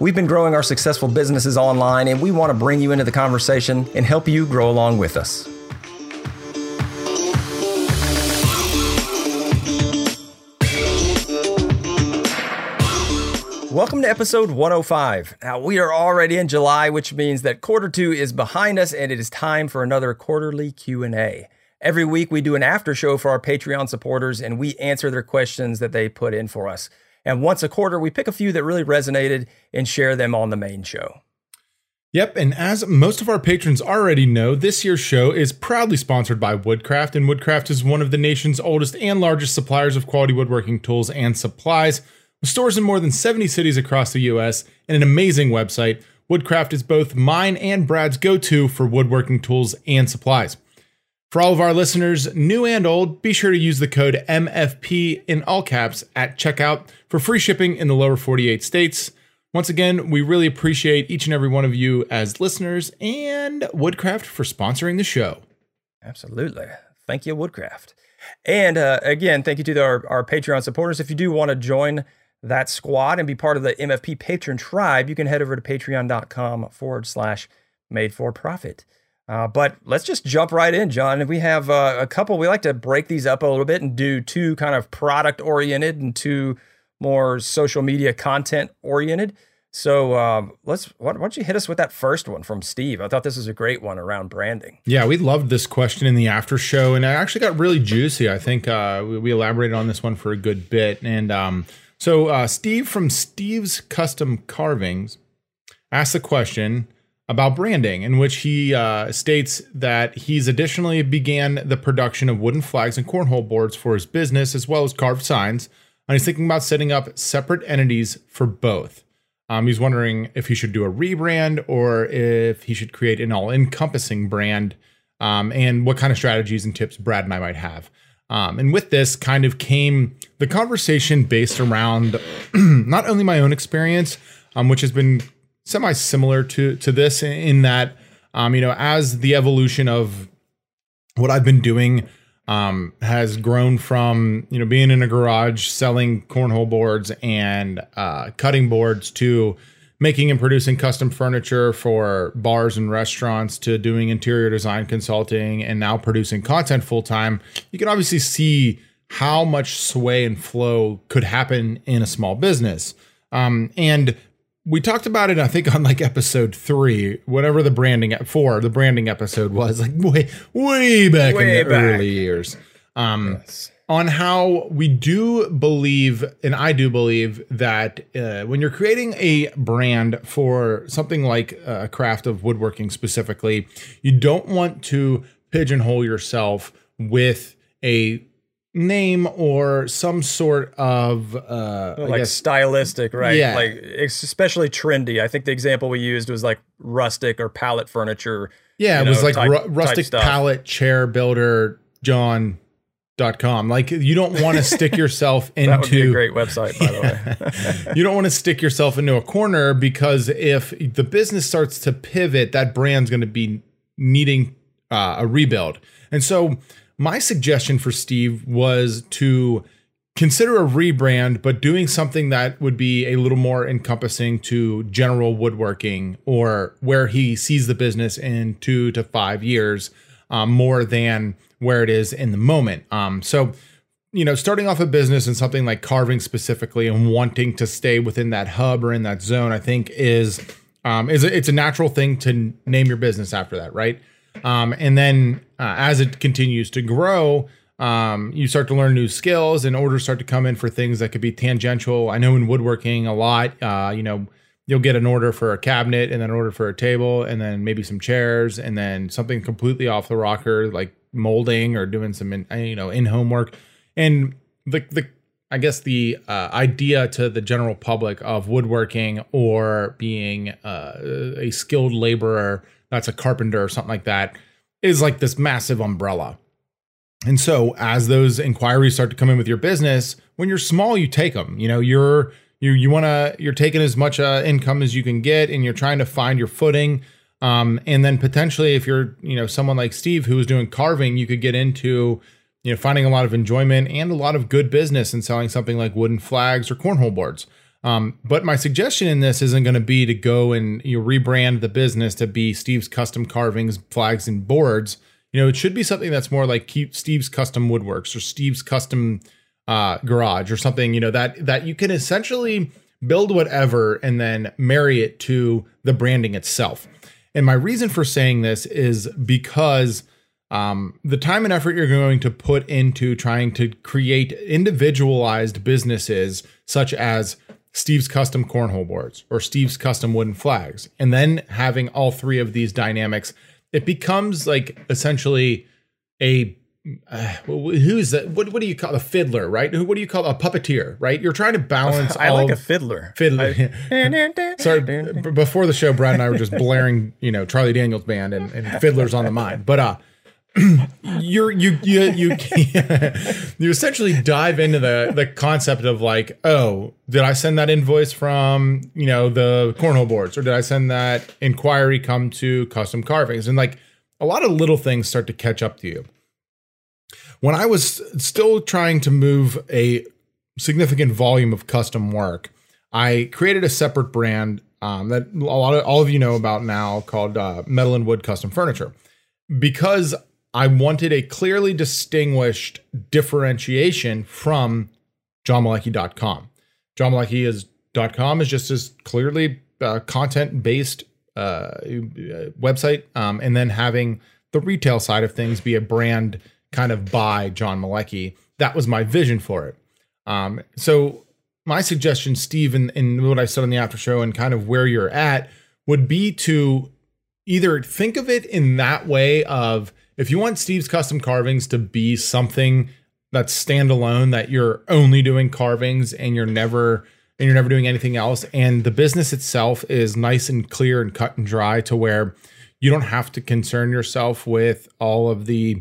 We've been growing our successful businesses online, and we want to bring you into the conversation and help you grow along with us. Welcome to episode 105. Now, we are already in July, which means that quarter 2 is behind us and it is time for another quarterly Q&A. Every week we do an after show for our Patreon supporters and we answer their questions that they put in for us. And once a quarter, we pick a few that really resonated and share them on the main show. Yep, and as most of our patrons already know, this year's show is proudly sponsored by Woodcraft, and Woodcraft is one of the nation's oldest and largest suppliers of quality woodworking tools and supplies. With stores in more than 70 cities across the US and an amazing website, Woodcraft is both mine and Brad's go to for woodworking tools and supplies. For all of our listeners, new and old, be sure to use the code MFP in all caps at checkout for free shipping in the lower 48 states. Once again, we really appreciate each and every one of you as listeners and Woodcraft for sponsoring the show. Absolutely. Thank you, Woodcraft. And uh, again, thank you to our, our Patreon supporters. If you do want to join that squad and be part of the MFP patron tribe, you can head over to patreon.com forward slash made for profit. Uh, but let's just jump right in, John. We have uh, a couple. We like to break these up a little bit and do two kind of product oriented and two more social media content oriented. So um, let's. Why don't you hit us with that first one from Steve? I thought this was a great one around branding. Yeah, we loved this question in the after show, and it actually got really juicy. I think uh, we, we, elaborated on this one for a good bit. And um, so uh, Steve from Steve's Custom Carvings asked the question about branding, in which he uh, states that he's additionally began the production of wooden flags and cornhole boards for his business, as well as carved signs. And he's thinking about setting up separate entities for both. Um, he's wondering if he should do a rebrand or if he should create an all-encompassing brand, um, and what kind of strategies and tips Brad and I might have. Um, and with this kind of came the conversation based around not only my own experience, um, which has been semi similar to to this in that um, you know as the evolution of what I've been doing um, has grown from you know being in a garage selling cornhole boards and uh, cutting boards to making and producing custom furniture for bars and restaurants to doing interior design consulting and now producing content full time. You can obviously see how much sway and flow could happen in a small business. Um, and we talked about it, I think, on like episode three, whatever the branding four, the branding episode was, like way, way back way in the back. early years. Um, yes. On how we do believe, and I do believe that uh, when you're creating a brand for something like a craft of woodworking specifically, you don't want to pigeonhole yourself with a name or some sort of uh like guess, stylistic right? Yeah. like especially trendy. I think the example we used was like rustic or pallet furniture yeah it know, was like type, ru- rustic pallet chair builder john dot com. Like you don't want to stick yourself into that would be a great website by the way. You don't want to stick yourself into a corner because if the business starts to pivot that brand's going to be needing uh, a rebuild. And so my suggestion for Steve was to consider a rebrand, but doing something that would be a little more encompassing to general woodworking or where he sees the business in two to five years um, more than where it is in the moment. Um, so, you know, starting off a business in something like carving specifically and wanting to stay within that hub or in that zone, I think is um, is a, it's a natural thing to name your business after that, right? Um, and then uh, as it continues to grow, um, you start to learn new skills and orders start to come in for things that could be tangential. I know in woodworking a lot, uh, you know, you'll get an order for a cabinet and then an order for a table and then maybe some chairs and then something completely off the rocker like molding or doing some, in, you know, in home work. And the, the, I guess the uh, idea to the general public of woodworking or being uh, a skilled laborer that's a carpenter or something like that is like this massive umbrella. And so as those inquiries start to come in with your business, when you're small, you take them. You know, you're you you want to you're taking as much uh, income as you can get, and you're trying to find your footing. Um, and then potentially, if you're you know someone like Steve who is doing carving, you could get into you know finding a lot of enjoyment and a lot of good business in selling something like wooden flags or cornhole boards. Um, but my suggestion in this isn't going to be to go and you know, rebrand the business to be Steve's custom carvings, flags, and boards. You know, it should be something that's more like Steve's custom woodworks or Steve's custom uh, garage or something. You know that that you can essentially build whatever and then marry it to the branding itself. And my reason for saying this is because um, the time and effort you're going to put into trying to create individualized businesses such as Steve's custom cornhole boards or Steve's custom wooden flags, and then having all three of these dynamics, it becomes like essentially a uh, who's that? What, what do you call a fiddler, right? Who, what do you call a puppeteer, right? You're trying to balance. I like a fiddler. Fiddler. I, Sorry, b- before the show, Brad and I were just blaring, you know, Charlie Daniels band and, and fiddlers on the mind. But uh, you're you you you you essentially dive into the the concept of like, oh, did I send that invoice from you know the cornhole boards, or did I send that inquiry come to custom carvings, and like a lot of little things start to catch up to you. When I was still trying to move a significant volume of custom work, I created a separate brand um, that a lot of all of you know about now called uh, Metal and Wood Custom Furniture. Because I wanted a clearly distinguished differentiation from johnmalecki.com. John Malecki is .com is just as clearly uh, content based uh, website, um, and then having the retail side of things be a brand kind of by John Malecki. That was my vision for it. Um, so my suggestion, Steve, and what I said on the after show, and kind of where you're at, would be to either think of it in that way of if you want Steve's custom carvings to be something that's standalone, that you're only doing carvings and you're never and you're never doing anything else, and the business itself is nice and clear and cut and dry to where you don't have to concern yourself with all of the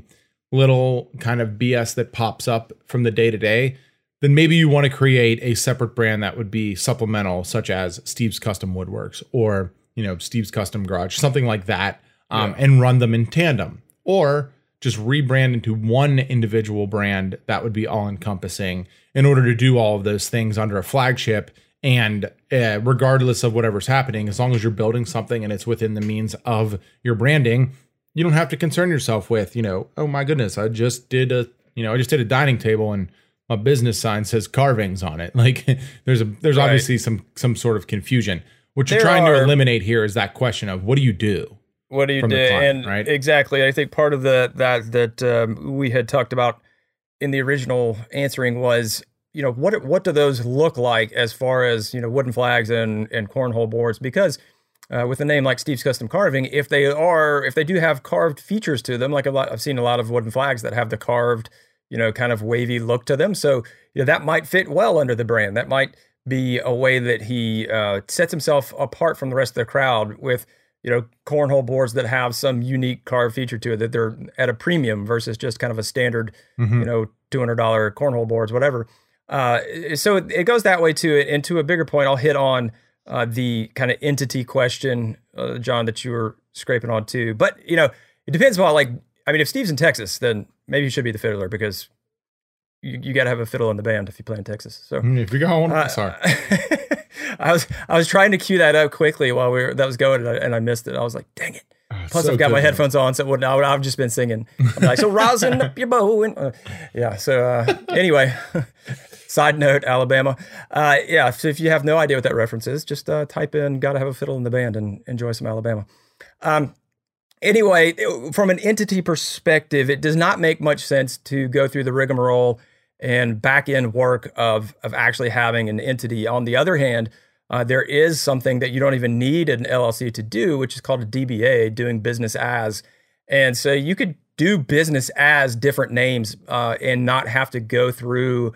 little kind of BS that pops up from the day to day, then maybe you want to create a separate brand that would be supplemental, such as Steve's Custom Woodworks or you know Steve's Custom Garage, something like that, um, yeah. and run them in tandem or just rebrand into one individual brand that would be all encompassing in order to do all of those things under a flagship. And uh, regardless of whatever's happening as long as you're building something and it's within the means of your branding you don't have to concern yourself with you know oh my goodness i just did a you know i just did a dining table and my business sign says carvings on it. Like there's a there's right. obviously some some sort of confusion. What you're there trying are, to eliminate here is that question of what do you do what do you do? and right? exactly, I think part of the that that um, we had talked about in the original answering was, you know, what what do those look like as far as you know wooden flags and and cornhole boards? Because uh, with a name like Steve's Custom Carving, if they are if they do have carved features to them, like a lot, I've seen a lot of wooden flags that have the carved, you know, kind of wavy look to them. So you know that might fit well under the brand. That might be a way that he uh, sets himself apart from the rest of the crowd with you know, cornhole boards that have some unique carved feature to it that they're at a premium versus just kind of a standard, mm-hmm. you know, two hundred dollar cornhole boards, whatever. Uh, so it goes that way too. And to a bigger point, I'll hit on uh, the kind of entity question, uh, John, that you were scraping on too. But you know, it depends on like, I mean, if Steve's in Texas, then maybe he should be the fiddler because you, you got to have a fiddle in the band if you play in Texas. So mm, if you go on, uh, sorry. I was I was trying to cue that up quickly while we were that was going and I, and I missed it. I was like, dang it. Oh, Plus, so I've got my headphones on, so it I would, I've just been singing. I'm like, so rousing up your bow. And, uh, yeah. So uh, anyway, side note, Alabama. Uh, yeah. So if you have no idea what that reference is, just uh, type in "Gotta have a fiddle in the band" and enjoy some Alabama. Um, anyway, from an entity perspective, it does not make much sense to go through the rigmarole and back end work of of actually having an entity. On the other hand, uh, there is something that you don't even need an LLC to do, which is called a DBA, doing business as. And so you could do business as different names uh, and not have to go through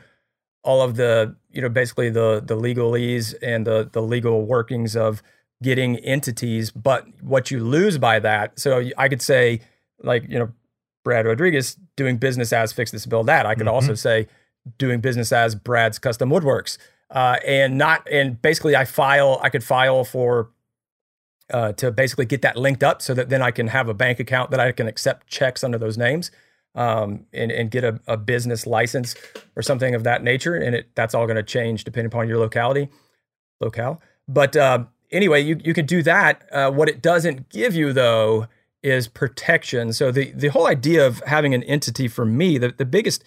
all of the, you know, basically the the legalese and the the legal workings of getting entities, but what you lose by that. So I could say, like, you know, Brad Rodriguez doing business as Fix This Build That. I could mm-hmm. also say doing business as Brad's Custom Woodworks. Uh, and not, and basically I file, I could file for, uh, to basically get that linked up so that then I can have a bank account that I can accept checks under those names um, and, and get a, a, business license or something of that nature. And it, that's all going to change depending upon your locality, locale. But uh, anyway, you, you could do that. Uh, what it doesn't give you though is protection. So the, the whole idea of having an entity for me, the, the biggest,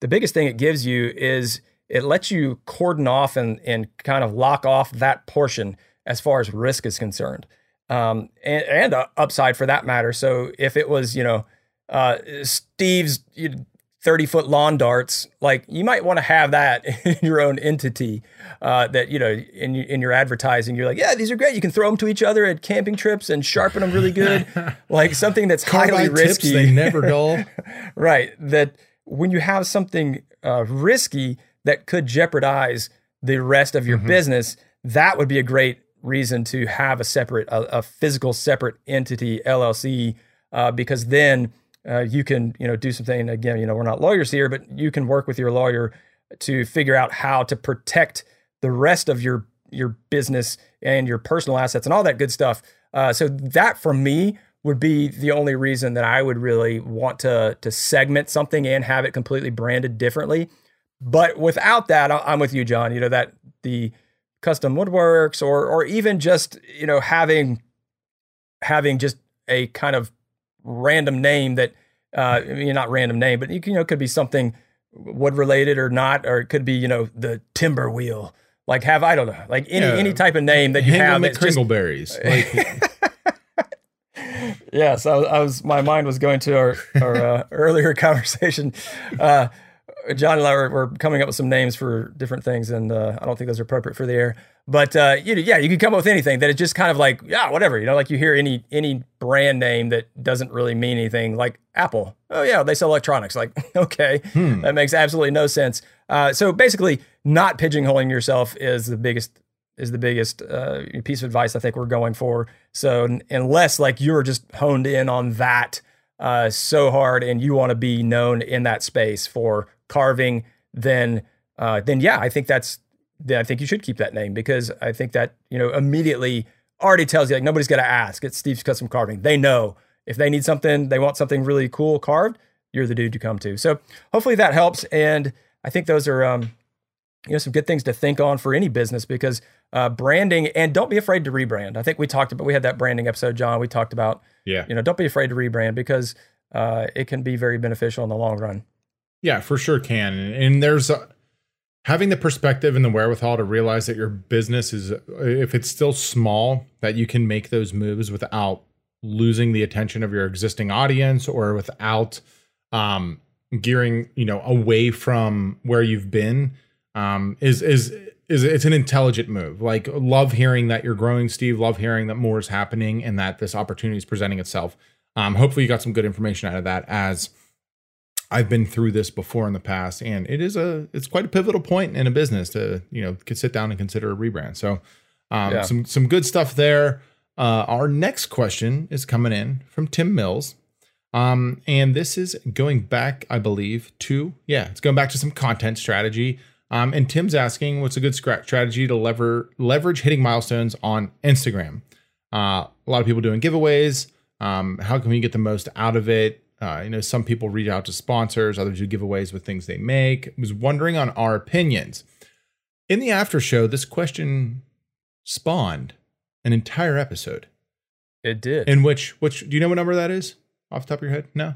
the biggest thing it gives you is it lets you cordon off and, and kind of lock off that portion as far as risk is concerned. Um, and, and uh, upside for that matter. So if it was, you know, uh, Steve's 30 foot lawn darts, like you might want to have that in your own entity uh, that, you know, in, in your advertising, you're like, yeah, these are great. You can throw them to each other at camping trips and sharpen them really good. like something that's highly risky. Tips, they never dull. right. That when you have something uh, risky that could jeopardize the rest of your mm-hmm. business, that would be a great reason to have a separate, a, a physical separate entity, LLC, uh, because then uh, you can you know do something again you know we're not lawyers here but you can work with your lawyer to figure out how to protect the rest of your your business and your personal assets and all that good stuff. Uh, so that for me would be the only reason that I would really want to to segment something and have it completely branded differently. But without that I'm with you John you know that the custom woodworks or or even just you know having having just a kind of random name that uh, I mean, not random name, but you, you know, could be something wood related or not, or it could be you know the timber wheel. Like have I don't know, like any yeah. any type of name that you have. McCringleberries. Like, yes, I was, I was, My mind was going to our our uh, earlier conversation. Uh, John and I were, were, coming up with some names for different things, and uh, I don't think those are appropriate for the air. But uh, you know, yeah, you can come up with anything that is just kind of like yeah, whatever. You know, like you hear any any brand name that doesn't really mean anything, like Apple. Oh yeah, they sell electronics. Like okay, hmm. that makes absolutely no sense. Uh, so basically, not pigeonholing yourself is the biggest is the biggest uh, piece of advice I think we're going for. So unless like you're just honed in on that uh, so hard and you want to be known in that space for carving, then uh, then yeah, I think that's then I think you should keep that name because I think that you know immediately already tells you like nobody's got to ask. It's Steve's Custom Carving. They know if they need something, they want something really cool carved. You're the dude to come to. So hopefully that helps, and I think those are um, you know some good things to think on for any business because uh, branding and don't be afraid to rebrand. I think we talked about we had that branding episode, John. We talked about yeah, you know, don't be afraid to rebrand because uh, it can be very beneficial in the long run. Yeah, for sure can. And there's a, having the perspective and the wherewithal to realize that your business is, if it's still small, that you can make those moves without losing the attention of your existing audience or without um, gearing, you know, away from where you've been um, is is is it's an intelligent move. Like love hearing that you're growing, Steve. Love hearing that more is happening and that this opportunity is presenting itself. Um, hopefully, you got some good information out of that as I've been through this before in the past, and it is a it's quite a pivotal point in a business to you know sit down and consider a rebrand. So um, yeah. some some good stuff there. Uh, our next question is coming in from Tim Mills. Um, and this is going back, I believe, to yeah, it's going back to some content strategy. Um, and Tim's asking, what's a good strategy to lever leverage hitting milestones on Instagram? Uh, a lot of people doing giveaways. Um, how can we get the most out of it? Uh, you know, some people reach out to sponsors, others do giveaways with things they make. I was wondering on our opinions. In the after show, this question spawned an entire episode. It did. In which, which do you know what number that is off the top of your head? No.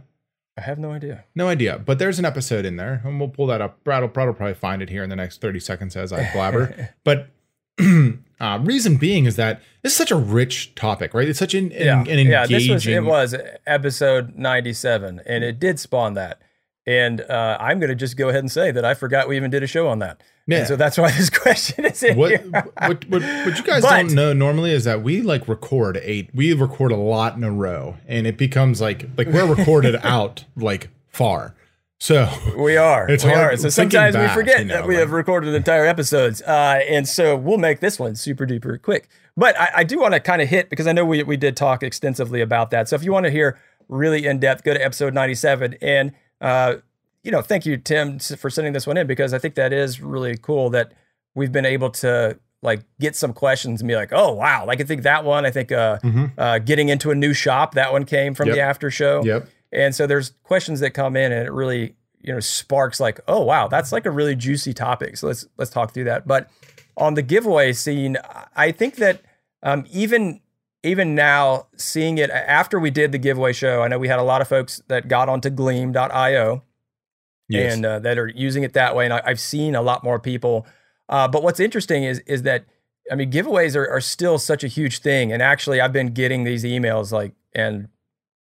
I have no idea. No idea. But there's an episode in there, and we'll pull that up. Brad will, Brad will probably find it here in the next 30 seconds as I blabber. but uh, reason being is that this is such a rich topic, right? It's such an, yeah. an, an engaging. Yeah, this was it was episode ninety seven, and it did spawn that. And uh, I'm going to just go ahead and say that I forgot we even did a show on that. Yeah. And so that's why this question is in what, here. what, what, what you guys but, don't know normally is that we like record eight. We record a lot in a row, and it becomes like like we're recorded out like far. So we are. It's we hard. Are. So sometimes back, we forget you know, that we like, have recorded entire episodes, uh, and so we'll make this one super duper quick. but I, I do want to kind of hit because I know we we did talk extensively about that. So if you want to hear really in depth, go to episode 97. And uh, you know, thank you, Tim, for sending this one in because I think that is really cool that we've been able to like get some questions and be like, oh wow, like I think that one. I think uh, mm-hmm. uh, getting into a new shop that one came from yep. the after show. Yep. And so there's questions that come in and it really you know sparks like, oh wow, that's like a really juicy topic. So let's let's talk through that. But on the giveaway scene, I think that um, even even now seeing it after we did the giveaway show, I know we had a lot of folks that got onto Gleam.io yes. and uh, that are using it that way, and I, have seen a lot more people uh, but what's interesting is is that I mean giveaways are, are still such a huge thing, and actually I've been getting these emails like and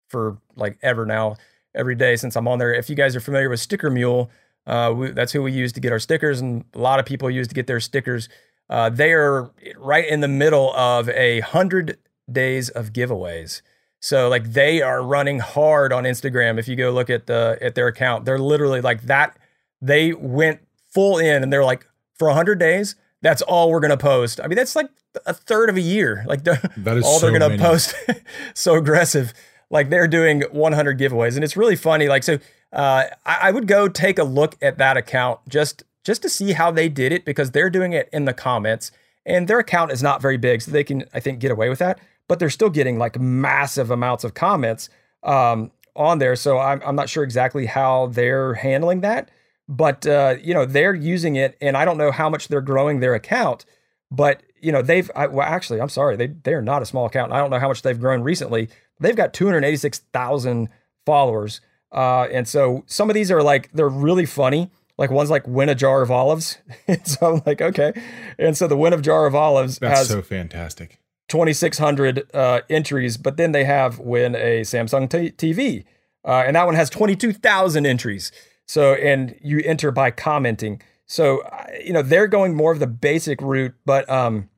for like ever now every day since I'm on there. If you guys are familiar with Sticker Mule, uh, we, that's who we use to get our stickers, and a lot of people use to get their stickers. Uh, they are right in the middle of a hundred days of giveaways. So like they are running hard on Instagram. If you go look at the at their account, they're literally like that. They went full in and they're like, for 100 days, that's all we're going to post. I mean, that's like a third of a year. Like the, that is all so they're going to post. so aggressive. Like they're doing 100 giveaways, and it's really funny. Like so, uh, I, I would go take a look at that account just just to see how they did it because they're doing it in the comments, and their account is not very big, so they can I think get away with that. But they're still getting like massive amounts of comments um, on there. So I'm I'm not sure exactly how they're handling that but uh, you know they're using it, and I don't know how much they're growing their account, but you know they've I, well actually I'm sorry they they are not a small account. I don't know how much they've grown recently. They've got 286,000 followers, uh, and so some of these are like they're really funny. Like one's like win a jar of olives, and so I'm like okay, and so the win of jar of olives that's has so fantastic. 2,600 uh, entries, but then they have win a Samsung t- TV, uh, and that one has 22,000 entries. So, and you enter by commenting. So, you know, they're going more of the basic route, but um,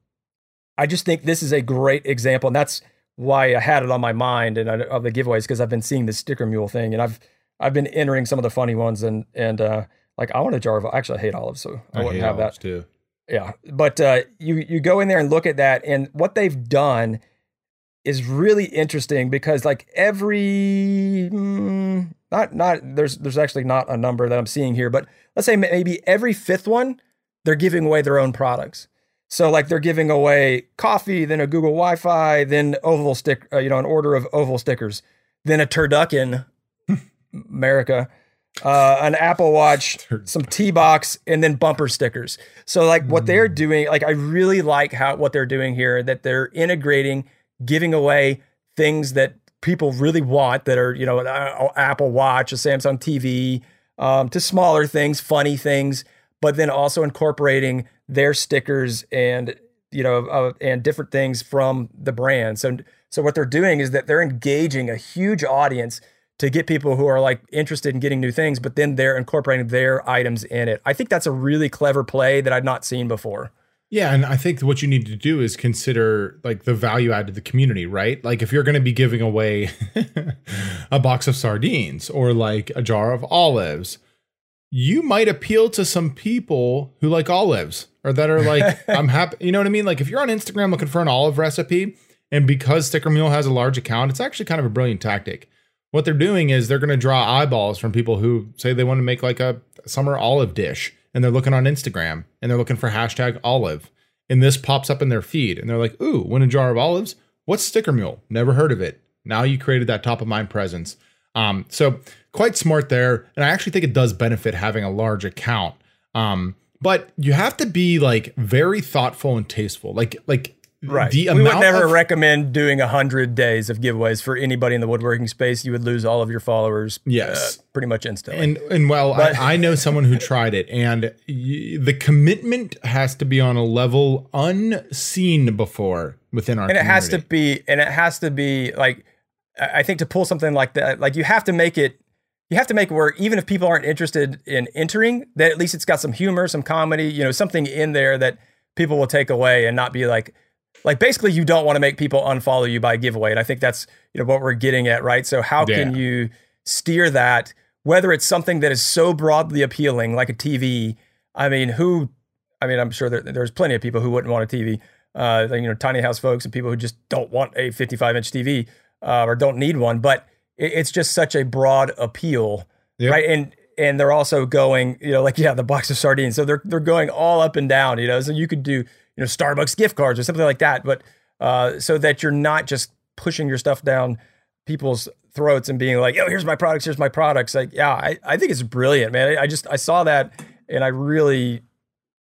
I just think this is a great example. And that's why I had it on my mind and uh, of the giveaways because I've been seeing the sticker mule thing and I've I've been entering some of the funny ones and and uh, like I want a jar of actually I hate olives so I, I wouldn't have that too. Yeah, but uh, you you go in there and look at that and what they've done is really interesting because like every mm, not not there's there's actually not a number that I'm seeing here, but let's say maybe every fifth one they're giving away their own products. So like they're giving away coffee, then a Google Wi-Fi, then oval stick, uh, you know, an order of oval stickers, then a turducken, America, uh, an Apple Watch, some T box, and then bumper stickers. So like what they're hmm. doing, like I really like how what they're doing here, that they're integrating, giving away things that people really want that are, you know, an Apple Watch, a Samsung TV, um, to smaller things, funny things, but then also incorporating their stickers and you know uh, and different things from the brand. So so what they're doing is that they're engaging a huge audience to get people who are like interested in getting new things, but then they're incorporating their items in it. I think that's a really clever play that I've not seen before. Yeah, and I think what you need to do is consider like the value add to the community, right? Like if you're going to be giving away a box of sardines or like a jar of olives, you might appeal to some people who like olives or that are like I'm happy, you know what I mean? Like if you're on Instagram looking for an olive recipe and because Sticker Mule has a large account, it's actually kind of a brilliant tactic. What they're doing is they're going to draw eyeballs from people who say they want to make like a summer olive dish and they're looking on Instagram and they're looking for hashtag olive. And this pops up in their feed and they're like, ooh, win a jar of olives? What's Sticker Mule? Never heard of it. Now you created that top of mind presence. Um, so quite smart there. And I actually think it does benefit having a large account. Um, but you have to be like very thoughtful and tasteful. Like, like Right. The we would never of, recommend doing a hundred days of giveaways for anybody in the woodworking space. You would lose all of your followers. Uh, yes, uh, pretty much instantly. And and well, but, I, I, know someone who tried it, and y- the commitment has to be on a level unseen before within our. And community. it has to be, and it has to be like, I think to pull something like that, like you have to make it. You have to make it where even if people aren't interested in entering, that at least it's got some humor, some comedy, you know, something in there that people will take away and not be like like basically you don't want to make people unfollow you by giveaway and i think that's you know what we're getting at right so how yeah. can you steer that whether it's something that is so broadly appealing like a tv i mean who i mean i'm sure there, there's plenty of people who wouldn't want a tv uh, you know, tiny house folks and people who just don't want a 55 inch TV uh, or don't need one. But it, it's just such a broad appeal, yep. right? And and they're also going, you know, like yeah, the box of sardines. So they're they're going all up and down, you know. So you could do, you know, Starbucks gift cards or something like that, but uh, so that you're not just pushing your stuff down people's throats and being like, "Yo, here's my products, here's my products." Like, yeah, I, I think it's brilliant, man. I, I just I saw that and I really,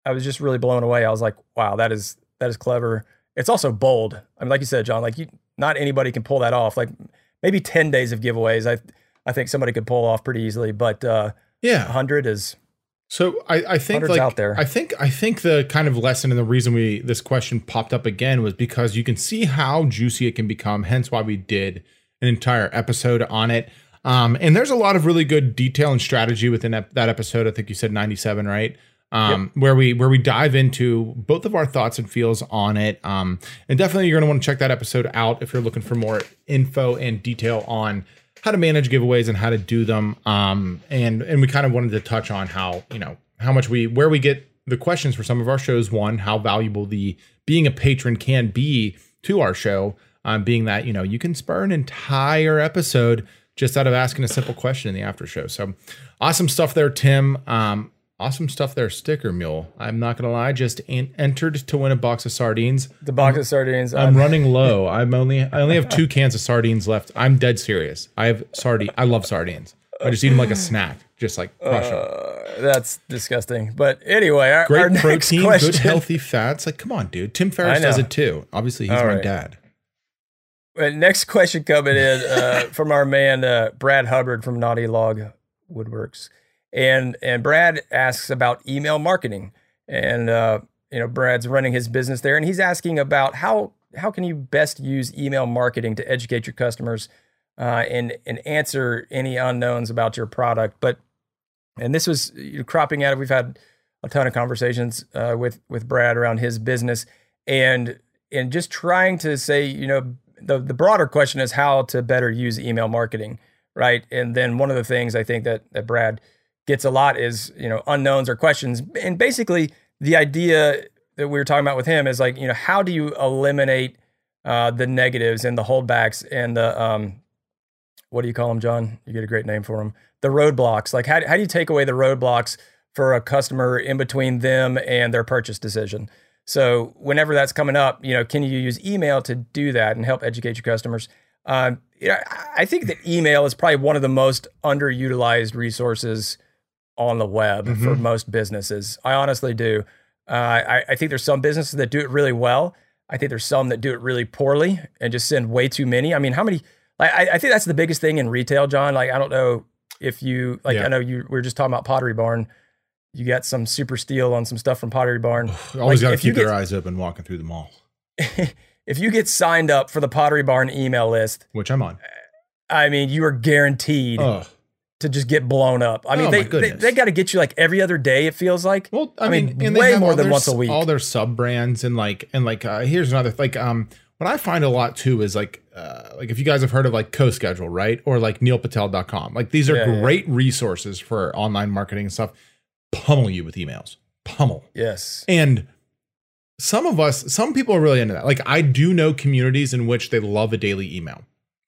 I was just really blown away. I was like, wow, that is that is clever. It's also bold. I mean, like you said, John, like you, not anybody can pull that off. Like maybe ten days of giveaways, I I think somebody could pull off pretty easily. But uh, yeah, hundred is. So I, I think like out there. I think I think the kind of lesson and the reason we this question popped up again was because you can see how juicy it can become. Hence why we did an entire episode on it. Um, and there's a lot of really good detail and strategy within that episode. I think you said 97, right? Um, yep. where we where we dive into both of our thoughts and feels on it. Um, and definitely you're going to want to check that episode out if you're looking for more info and detail on how to manage giveaways and how to do them. Um, and and we kind of wanted to touch on how you know how much we where we get the questions for some of our shows. One, how valuable the being a patron can be to our show. Um, being that you know you can spur an entire episode just out of asking a simple question in the after show. So awesome stuff there, Tim. Um, awesome stuff there, Sticker Mule. I'm not gonna lie, just entered to win a box of sardines. The box of sardines. I'm, I'm running low. I'm only I only have two cans of sardines left. I'm dead serious. I have sardine. I love sardines. I just eat them like a snack, just like crush them. Uh, that's disgusting. But anyway, our, great our protein, good healthy fats. Like, come on, dude. Tim Ferriss does it too. Obviously, he's All my right. dad. next question coming in uh, from our man uh, Brad Hubbard from Naughty Log Woodworks, and and Brad asks about email marketing, and uh, you know Brad's running his business there, and he's asking about how how can you best use email marketing to educate your customers uh, and and answer any unknowns about your product. But and this was cropping out. We've had a ton of conversations uh, with with Brad around his business, and and just trying to say you know the the broader question is how to better use email marketing, right? And then one of the things I think that that Brad gets a lot is you know unknowns or questions, and basically the idea that we were talking about with him is like you know how do you eliminate uh, the negatives and the holdbacks and the um, what do you call them, John? You get a great name for them. The roadblocks. Like how how do you take away the roadblocks for a customer in between them and their purchase decision? So whenever that's coming up, you know, can you use email to do that and help educate your customers? Um, you know, I think that email is probably one of the most underutilized resources on the web mm-hmm. for most businesses. I honestly do. Uh, I, I think there's some businesses that do it really well. I think there's some that do it really poorly and just send way too many. I mean, how many? I, I think that's the biggest thing in retail, John. Like, I don't know if you like. Yeah. I know you. We were just talking about Pottery Barn you got some super steal on some stuff from Pottery Barn. Always like, got to keep your eyes open walking through the mall. if you get signed up for the Pottery Barn email list, which I'm on, I mean, you are guaranteed. To just get blown up. I mean, oh, they, they, they got to get you like every other day. It feels like. Well, I, I mean, mean way more than once a week. All their sub brands and like and like uh, here's another like um what I find a lot too is like uh, like if you guys have heard of like CoSchedule, right? Or like neilpatel.com. Like these are yeah, great yeah. resources for online marketing and stuff pummel you with emails. Pummel. Yes. And some of us, some people are really into that. Like I do know communities in which they love a daily email.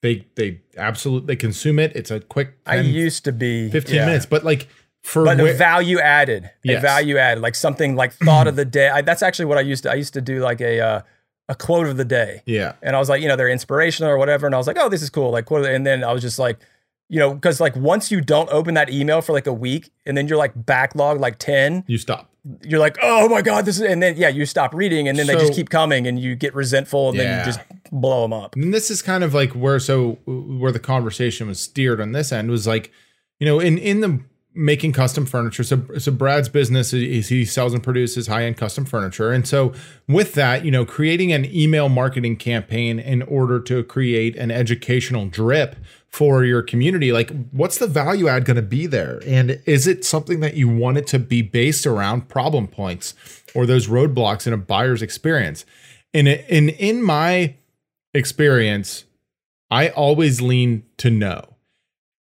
They they absolutely they consume it. It's a quick 10, I used to be 15 yeah. minutes, but like for but a value added, yes. a value added, like something like thought of the day. I, that's actually what I used to. I used to do like a uh, a quote of the day. Yeah, and I was like, you know, they're inspirational or whatever, and I was like, oh, this is cool, like quote. And then I was just like, you know, because like once you don't open that email for like a week and then you're like backlog like 10, you stop. You're like, oh my God, this is, and then yeah, you stop reading and then so, they just keep coming and you get resentful and yeah. then you just blow them up. And this is kind of like where, so where the conversation was steered on this end was like, you know, in, in the making custom furniture. So, so Brad's business is he sells and produces high end custom furniture. And so with that, you know, creating an email marketing campaign in order to create an educational drip for your community, like what's the value add going to be there? And is it something that you want it to be based around problem points or those roadblocks in a buyer's experience? And in in my experience, I always lean to no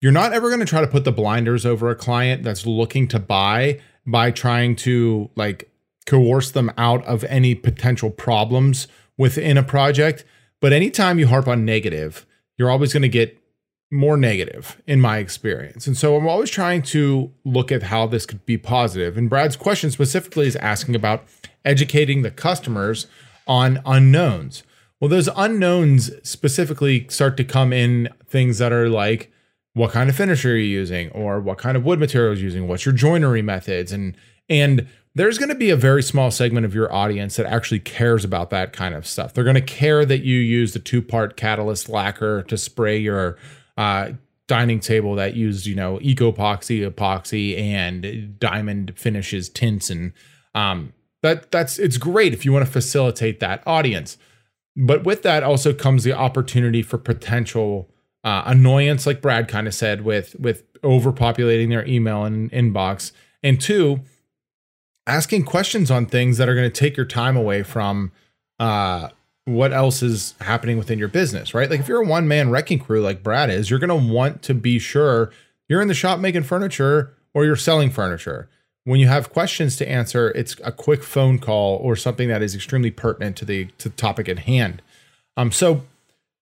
you're not ever going to try to put the blinders over a client that's looking to buy by trying to like coerce them out of any potential problems within a project. But anytime you harp on negative, you're always going to get more negative in my experience. And so I'm always trying to look at how this could be positive. And Brad's question specifically is asking about educating the customers on unknowns. Well, those unknowns specifically start to come in things that are like what kind of finisher are you using or what kind of wood materials using, what's your joinery methods and and there's going to be a very small segment of your audience that actually cares about that kind of stuff. They're going to care that you use the two-part catalyst lacquer to spray your uh, dining table that used, you know, EcoPoxy, epoxy, and diamond finishes, tints, and um, that that's it's great if you want to facilitate that audience. But with that also comes the opportunity for potential uh, annoyance, like Brad kind of said, with with overpopulating their email and inbox, and two asking questions on things that are going to take your time away from uh, what else is happening within your business, right? Like if you're a one man wrecking crew like Brad is, you're going to want to be sure you're in the shop making furniture or you're selling furniture. When you have questions to answer, it's a quick phone call or something that is extremely pertinent to the to the topic at hand. Um, so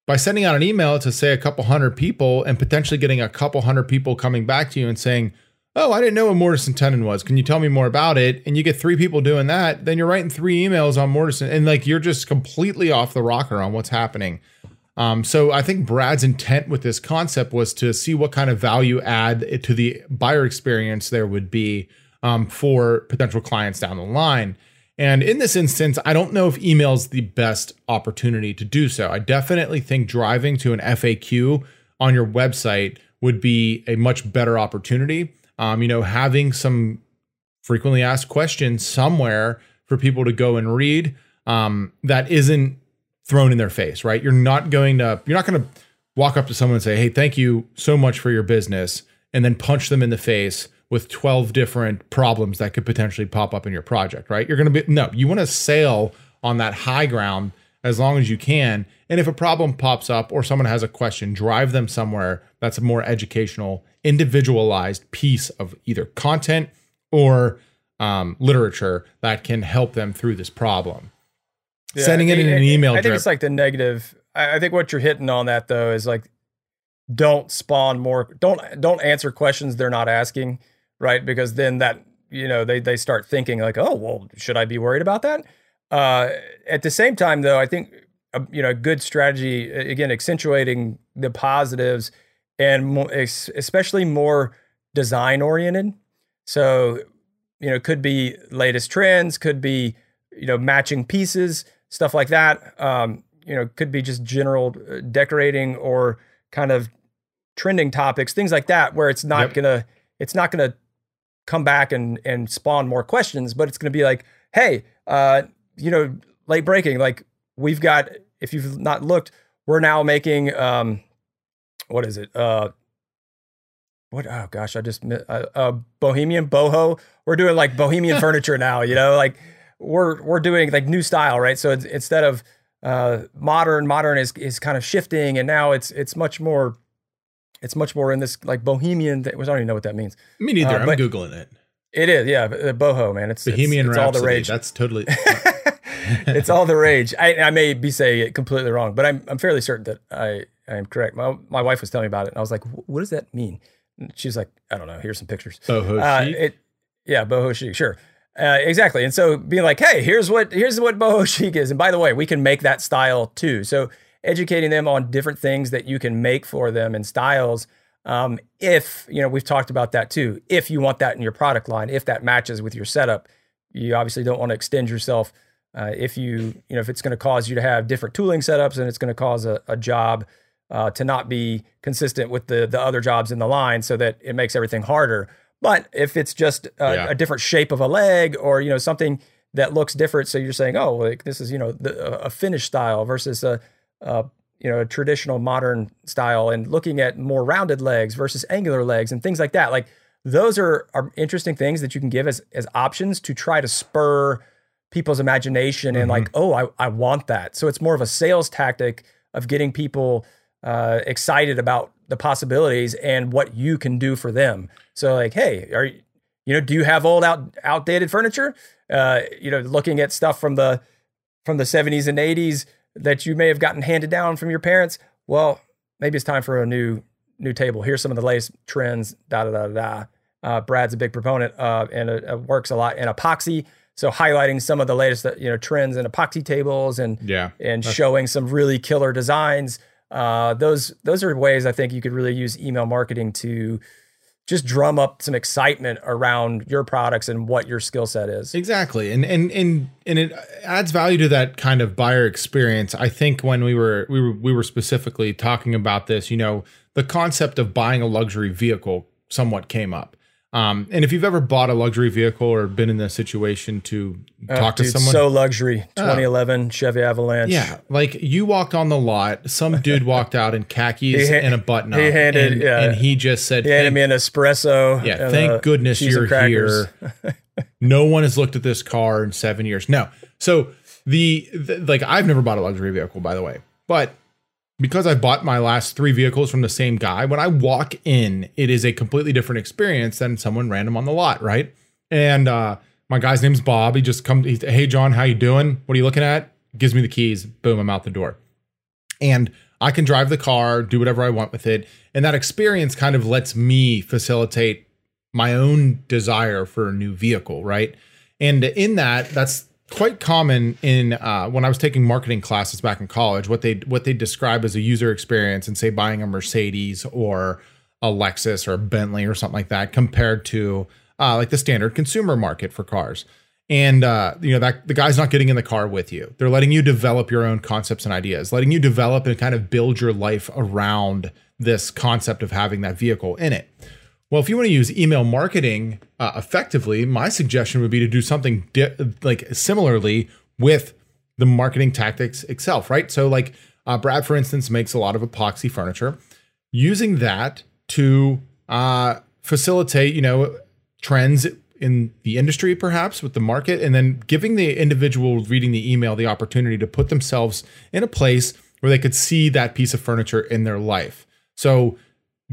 by sending out an email to say a couple hundred people and potentially getting a couple hundred people coming back to you and saying, oh, I didn't know what mortise and tenon was. Can you tell me more about it? And you get three people doing that, then you're writing three emails on mortise and, like you're just completely off the rocker on what's happening. Um, so I think Brad's intent with this concept was to see what kind of value add to the buyer experience there would be um, for potential clients down the line. And in this instance, I don't know if email is the best opportunity to do so. I definitely think driving to an FAQ on your website would be a much better opportunity um, you know, having some frequently asked questions somewhere for people to go and read um, that isn't thrown in their face, right? You're not going to, you're not going to walk up to someone and say, Hey, thank you so much for your business, and then punch them in the face with 12 different problems that could potentially pop up in your project, right? You're going to be, no, you want to sail on that high ground as long as you can. And if a problem pops up or someone has a question, drive them somewhere that's more educational individualized piece of either content or um, literature that can help them through this problem. Yeah, Sending it in an email. I think drip. it's like the negative. I think what you're hitting on that though is like, don't spawn more. Don't don't answer questions they're not asking, right? Because then that you know they they start thinking like, oh well, should I be worried about that? Uh, at the same time, though, I think a, uh, you know a good strategy again accentuating the positives and especially more design oriented. So, you know, could be latest trends, could be, you know, matching pieces, stuff like that. Um, you know, could be just general uh, decorating or kind of trending topics, things like that, where it's not yep. gonna, it's not gonna come back and and spawn more questions, but it's gonna be like, hey, uh, you know, late breaking, like we've got, if you've not looked, we're now making um, what is it? Uh, what? Oh gosh, I just uh, uh, Bohemian boho. We're doing like Bohemian furniture now. You know, like we're we're doing like new style, right? So instead of uh, modern, modern is is kind of shifting, and now it's it's much more. It's much more in this like bohemian. Th- I don't even know what that means. Me neither. Uh, I'm googling it. It is, yeah, uh, boho, man. It's Bohemian it's, it's all the rage. That's totally. it's all the rage. I, I may be saying it completely wrong, but I'm I'm fairly certain that I I am correct. My my wife was telling me about it, and I was like, "What does that mean?" And she's like, "I don't know. Here's some pictures." Boho uh, chic. It, yeah, boho chic. Sure. Uh, exactly. And so being like, "Hey, here's what here's what boho chic is," and by the way, we can make that style too. So educating them on different things that you can make for them and styles. Um, if you know, we've talked about that too. If you want that in your product line, if that matches with your setup, you obviously don't want to extend yourself. Uh, if you you know if it's going to cause you to have different tooling setups and it's going to cause a, a job uh, to not be consistent with the the other jobs in the line, so that it makes everything harder. But if it's just a, yeah. a different shape of a leg, or you know something that looks different, so you're saying, oh, like this is you know the, a finish style versus a, a you know a traditional modern style, and looking at more rounded legs versus angular legs and things like that. Like those are are interesting things that you can give as as options to try to spur people's imagination mm-hmm. and like, oh, I, I want that. So it's more of a sales tactic of getting people uh, excited about the possibilities and what you can do for them. So like, hey, are You know, do you have old out outdated furniture? Uh, you know, looking at stuff from the from the 70s and 80s that you may have gotten handed down from your parents. Well, maybe it's time for a new new table. Here's some of the latest trends. Da da da da. Uh, Brad's a big proponent uh, and it, works a lot in epoxy. So highlighting some of the latest you know trends in epoxy tables and yeah, and showing some really killer designs. Uh, those those are ways I think you could really use email marketing to just drum up some excitement around your products and what your skill set is. Exactly. And and and and it adds value to that kind of buyer experience. I think when we were we were we were specifically talking about this, you know, the concept of buying a luxury vehicle somewhat came up. Um, and if you've ever bought a luxury vehicle or been in the situation to uh, talk to someone, so luxury, 2011 Chevy Avalanche. Yeah, like you walked on the lot, some dude walked out in khakis ha- and a button up. He handed, and, yeah, and he just said, he handed me an espresso. Yeah, thank goodness you're here. no one has looked at this car in seven years. No, so the, the like I've never bought a luxury vehicle, by the way, but because I bought my last three vehicles from the same guy, when I walk in, it is a completely different experience than someone random on the lot, right? And uh, my guy's name's Bob. He just comes, he's, hey John, how you doing? What are you looking at? Gives me the keys. Boom, I'm out the door. And I can drive the car, do whatever I want with it. And that experience kind of lets me facilitate my own desire for a new vehicle, right? And in that, that's quite common in uh, when I was taking marketing classes back in college. What they what they describe as a user experience, and say buying a Mercedes or a Lexus or a Bentley or something like that, compared to uh, like the standard consumer market for cars. And uh, you know that the guy's not getting in the car with you. They're letting you develop your own concepts and ideas, letting you develop and kind of build your life around this concept of having that vehicle in it. Well, if you want to use email marketing uh, effectively, my suggestion would be to do something di- like similarly with the marketing tactics itself, right? So, like uh, Brad, for instance, makes a lot of epoxy furniture. Using that to uh, facilitate, you know, trends in the industry, perhaps with the market, and then giving the individual reading the email the opportunity to put themselves in a place where they could see that piece of furniture in their life. So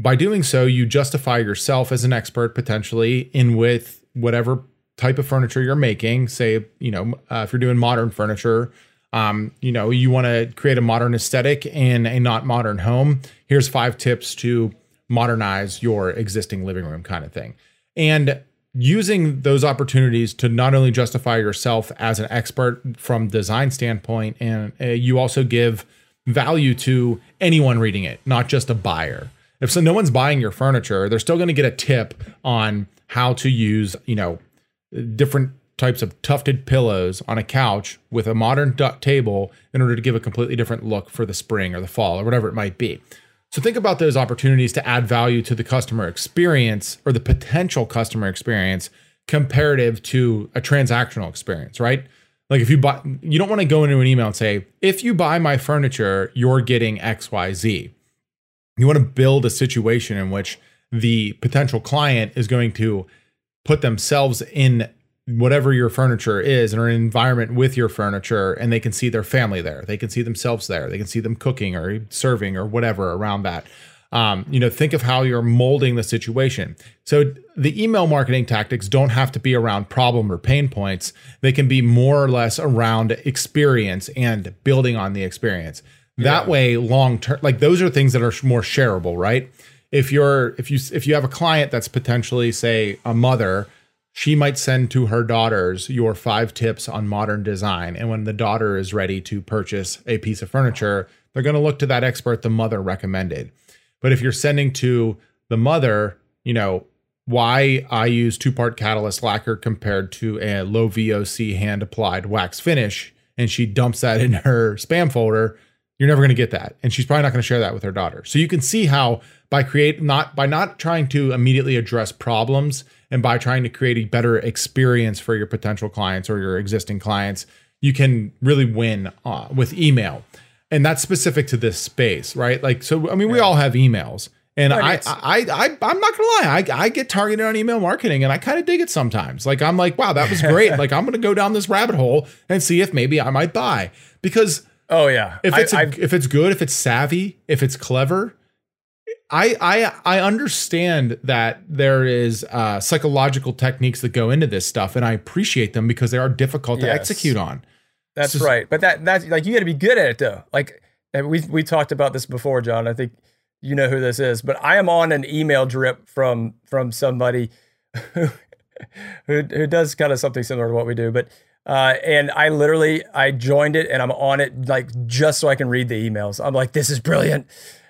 by doing so, you justify yourself as an expert potentially in with whatever type of furniture you're making. Say, you know, uh, if you're doing modern furniture, um, you know, you want to create a modern aesthetic in a not modern home. Here's five tips to modernize your existing living room, kind of thing. And using those opportunities to not only justify yourself as an expert from design standpoint, and uh, you also give value to anyone reading it, not just a buyer if so no one's buying your furniture, they're still going to get a tip on how to use, you know, different types of tufted pillows on a couch with a modern duck table in order to give a completely different look for the spring or the fall or whatever it might be. So think about those opportunities to add value to the customer experience or the potential customer experience comparative to a transactional experience, right? Like if you buy you don't want to go into an email and say, "If you buy my furniture, you're getting XYZ." You want to build a situation in which the potential client is going to put themselves in whatever your furniture is or an environment with your furniture and they can see their family there. They can see themselves there. They can see them cooking or serving or whatever around that. Um, you know think of how you're molding the situation. So the email marketing tactics don't have to be around problem or pain points. They can be more or less around experience and building on the experience that yeah. way, long term, like those are things that are more shareable, right? If you're if you if you have a client that's potentially say a mother, she might send to her daughters your five tips on modern design, and when the daughter is ready to purchase a piece of furniture, they're going to look to that expert the mother recommended. But if you're sending to the mother, you know, why I use two part catalyst lacquer compared to a low VOC hand applied wax finish, and she dumps that in her spam folder, you're never going to get that, and she's probably not going to share that with her daughter. So you can see how by create not by not trying to immediately address problems and by trying to create a better experience for your potential clients or your existing clients, you can really win uh, with email. And that's specific to this space, right? Like, so I mean, we all have emails. And I, I, I, I'm not gonna lie, I, I get targeted on email marketing, and I kind of dig it sometimes. Like I'm like, wow, that was great. like I'm gonna go down this rabbit hole and see if maybe I might buy because Oh yeah. If it's if it's good, if it's savvy, if it's clever, I I I understand that there is uh, psychological techniques that go into this stuff, and I appreciate them because they are difficult yes. to execute on. That's so, right, but that that's like you got to be good at it though. Like we we talked about this before, John. I think you know who this is, but I am on an email drip from from somebody who who, who does kind of something similar to what we do, but. Uh, and I literally I joined it and I'm on it like just so I can read the emails. I'm like, this is brilliant,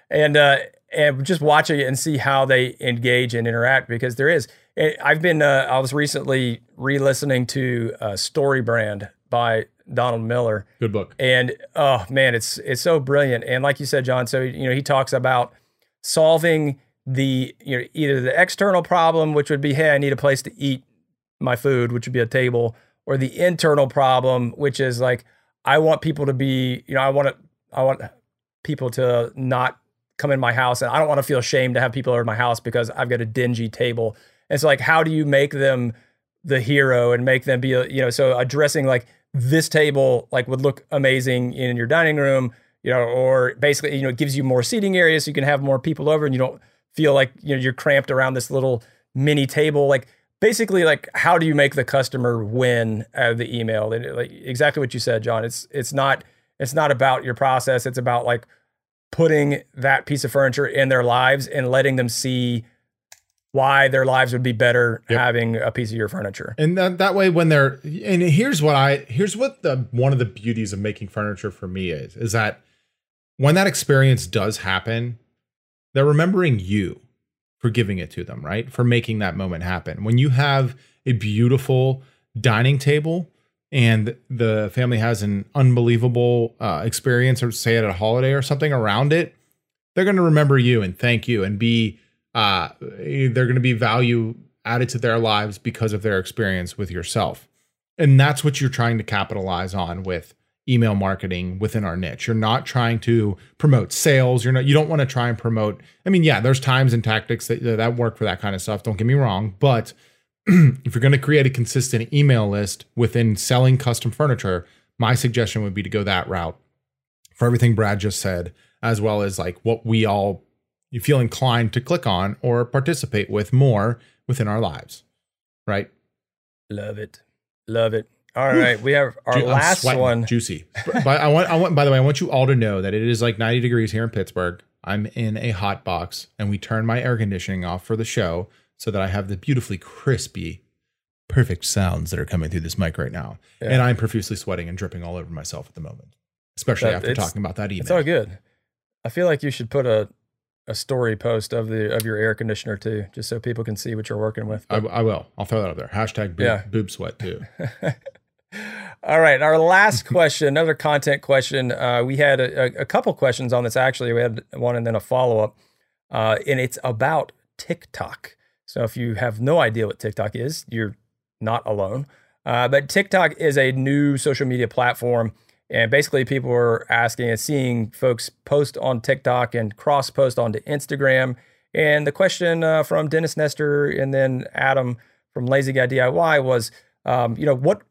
and uh, and just watching it and see how they engage and interact because there is. Eh, I've been uh, I was recently re-listening to uh, StoryBrand by Donald Miller. Good book. And oh man, it's it's so brilliant. And like you said, John, so you know he talks about solving the you know either the external problem, which would be hey, I need a place to eat my food, which would be a table, or the internal problem, which is like I want people to be you know I want to I want people to not come in my house and I don't want to feel ashamed to have people over my house because I've got a dingy table. And so like how do you make them the hero and make them be you know so addressing like this table like would look amazing in your dining room, you know, or basically, you know, it gives you more seating areas so you can have more people over and you don't feel like, you know, you're cramped around this little mini table. Like basically like how do you make the customer win out of the email? And like exactly what you said, John. It's it's not it's not about your process. It's about like putting that piece of furniture in their lives and letting them see why their lives would be better yep. having a piece of your furniture. And that, that way when they're and here's what I here's what the one of the beauties of making furniture for me is is that when that experience does happen, they're remembering you for giving it to them, right? For making that moment happen. When you have a beautiful dining table and the family has an unbelievable uh, experience or say at a holiday or something around it, they're going to remember you and thank you and be uh, they're going to be value added to their lives because of their experience with yourself. And that's what you're trying to capitalize on with email marketing within our niche. You're not trying to promote sales. You're not you don't want to try and promote. I mean, yeah, there's times and tactics that that work for that kind of stuff. Don't get me wrong, but if you're going to create a consistent email list within selling custom furniture, my suggestion would be to go that route. For everything Brad just said, as well as like what we all you feel inclined to click on or participate with more within our lives. Right? Love it. Love it. All right, we have our Ju- last one. Juicy. but I want I want by the way, I want you all to know that it is like 90 degrees here in Pittsburgh. I'm in a hot box and we turn my air conditioning off for the show so that I have the beautifully crispy perfect sounds that are coming through this mic right now. Yeah. And I'm profusely sweating and dripping all over myself at the moment. Especially that, after talking about that email. It's all good. I feel like you should put a a story post of the of your air conditioner too, just so people can see what you're working with. I, I, will. I'll throw that up there. Hashtag boob, yeah. boob sweat too. All right, our last question, another content question. Uh, we had a, a, couple questions on this actually. We had one and then a follow up, uh, and it's about TikTok. So if you have no idea what TikTok is, you're not alone. Uh, but TikTok is a new social media platform and basically, people were asking and seeing folks post on TikTok and cross post onto Instagram. And the question uh, from Dennis Nestor and then Adam from Lazy Guy DIY was, um, you know, what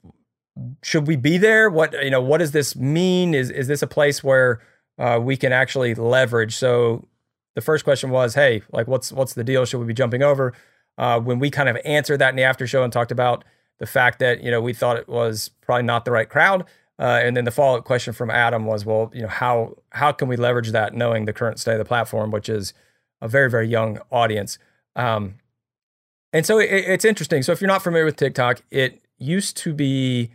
should we be there? What you know, what does this mean? Is is this a place where uh, we can actually leverage? So the first question was, hey, like, what's what's the deal? Should we be jumping over? Uh, when we kind of answered that in the after show and talked about the fact that you know we thought it was probably not the right crowd. Uh, and then the follow up question from Adam was, well, you know, how how can we leverage that, knowing the current state of the platform, which is a very very young audience. Um, and so it, it's interesting. So if you're not familiar with TikTok, it used to be,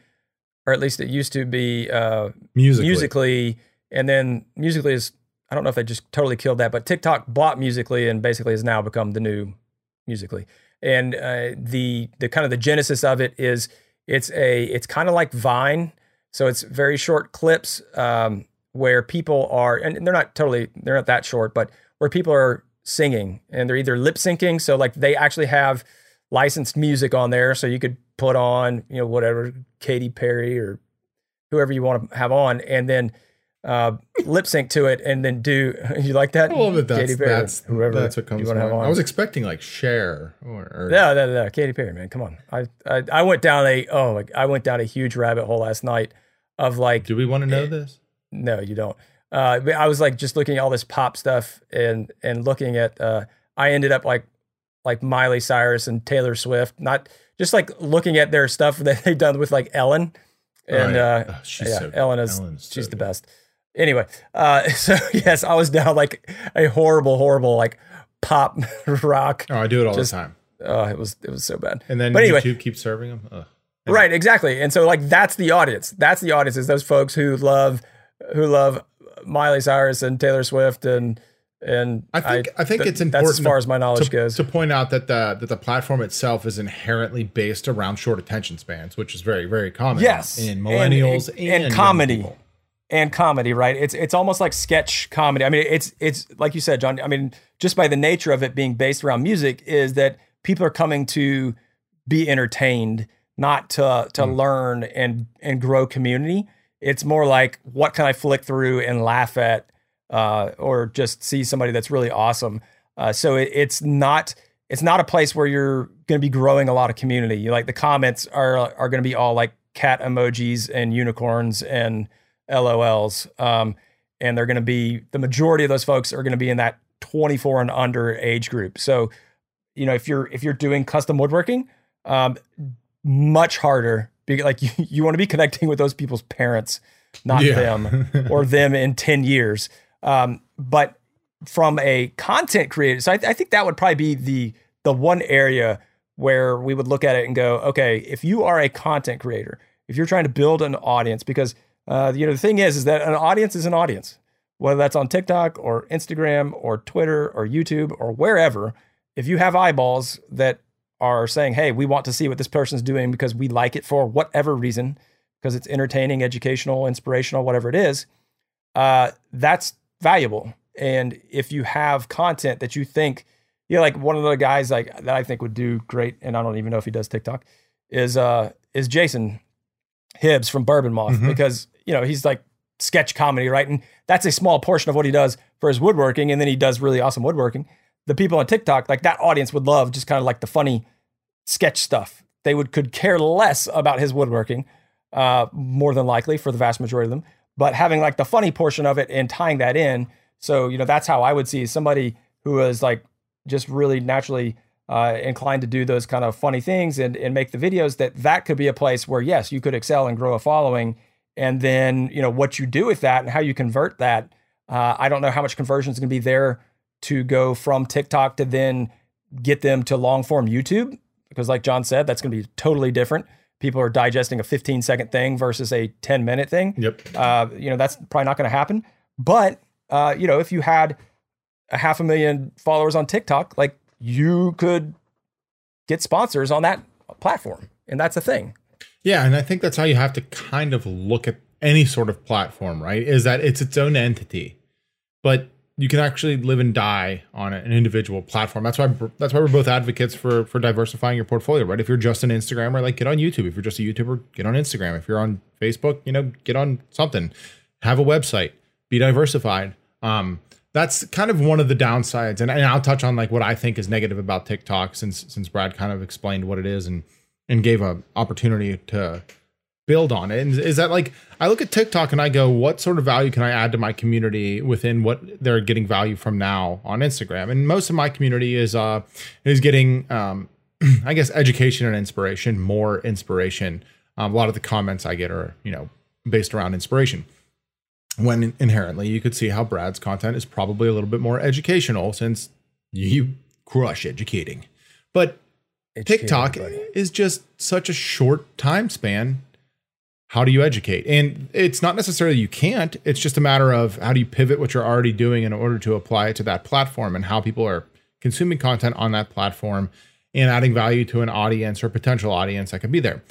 or at least it used to be uh, Musical.ly. Musical.ly, and then Musical.ly is I don't know if they just totally killed that, but TikTok bought Musical.ly and basically has now become the new Musical.ly. And uh, the the kind of the genesis of it is it's a it's kind of like Vine so it's very short clips um, where people are, and they're not totally, they're not that short, but where people are singing and they're either lip syncing. So like they actually have licensed music on there. So you could put on, you know, whatever, Katy Perry or whoever you want to have on. And then uh, lip sync to it and then do you like that? I love it. That's Katy Perry, that's whoever that's what comes. You want to have on. I was expecting like Cher or, or yeah, yeah, yeah, Katy Perry, man, come on. I, I I went down a oh like I went down a huge rabbit hole last night of like. Do we want to know this? No, you don't. Uh, I was like just looking at all this pop stuff and and looking at. Uh, I ended up like like Miley Cyrus and Taylor Swift, not just like looking at their stuff that they've done with like Ellen. And right. uh, oh, yeah, so Ellen is Ellen's she's so the best. Anyway, uh, so yes, I was down like a horrible, horrible like pop rock. Oh, I do it all just, the time. Oh, it was it was so bad. And then but anyway, YouTube keeps serving them. Ugh. Right, exactly. And so like that's the audience. That's the audience is those folks who love who love Miley Cyrus and Taylor Swift and and I think I, I think th- it's important as far as my knowledge to, goes to point out that the that the platform itself is inherently based around short attention spans, which is very very common. Yes, in millennials and, and, and comedy and comedy. Right? It's it's almost like sketch comedy. I mean, it's it's like you said, John. I mean, just by the nature of it being based around music, is that people are coming to be entertained not to to mm. learn and and grow community. It's more like what can I flick through and laugh at, uh, or just see somebody that's really awesome. Uh, so it, it's not it's not a place where you're going to be growing a lot of community. You like the comments are are going to be all like cat emojis and unicorns and LOLs, um, and they're going to be the majority of those folks are going to be in that 24 and under age group. So you know if you're if you're doing custom woodworking um, much harder. Like you, you want to be connecting with those people's parents, not yeah. them or them in 10 years. Um, but from a content creator, so I, I think that would probably be the the one area where we would look at it and go, okay, if you are a content creator, if you're trying to build an audience, because uh, you know the thing is, is that an audience is an audience, whether that's on TikTok or Instagram or Twitter or YouTube or wherever. If you have eyeballs that are saying, hey, we want to see what this person's doing because we like it for whatever reason, because it's entertaining, educational, inspirational, whatever it is, uh, that's valuable. And if you have content that you think, you know, like one of the guys like that I think would do great, and I don't even know if he does TikTok, is uh is Jason Hibbs from Bourbon Moth mm-hmm. because you know he's like sketch comedy, right? And that's a small portion of what he does for his woodworking, and then he does really awesome woodworking the people on TikTok, like that audience would love just kind of like the funny sketch stuff. They would could care less about his woodworking, uh, more than likely for the vast majority of them. But having like the funny portion of it and tying that in, so you know that's how I would see somebody who is like just really naturally uh, inclined to do those kind of funny things and and make the videos. That that could be a place where yes, you could excel and grow a following. And then you know what you do with that and how you convert that. Uh, I don't know how much conversion is going to be there to go from TikTok to then get them to long form YouTube. Because, like John said, that's going to be totally different. People are digesting a 15 second thing versus a 10 minute thing. Yep. Uh, you know, that's probably not going to happen. But, uh, you know, if you had a half a million followers on TikTok, like you could get sponsors on that platform. And that's a thing. Yeah. And I think that's how you have to kind of look at any sort of platform, right? Is that it's its own entity. But you can actually live and die on an individual platform. That's why that's why we're both advocates for for diversifying your portfolio, right? If you're just an Instagrammer, like get on YouTube. If you're just a YouTuber, get on Instagram. If you're on Facebook, you know, get on something. Have a website. Be diversified. Um, that's kind of one of the downsides, and, and I'll touch on like what I think is negative about TikTok, since since Brad kind of explained what it is and and gave a opportunity to build on it. And is that like I look at TikTok and I go, what sort of value can I add to my community within what they're getting value from now on Instagram? And most of my community is uh is getting um I guess education and inspiration, more inspiration. Um, a lot of the comments I get are, you know, based around inspiration. When inherently you could see how Brad's content is probably a little bit more educational since you crush educating. But TikTok is just such a short time span how do you educate? And it's not necessarily you can't, it's just a matter of how do you pivot what you're already doing in order to apply it to that platform and how people are consuming content on that platform and adding value to an audience or potential audience that could be there.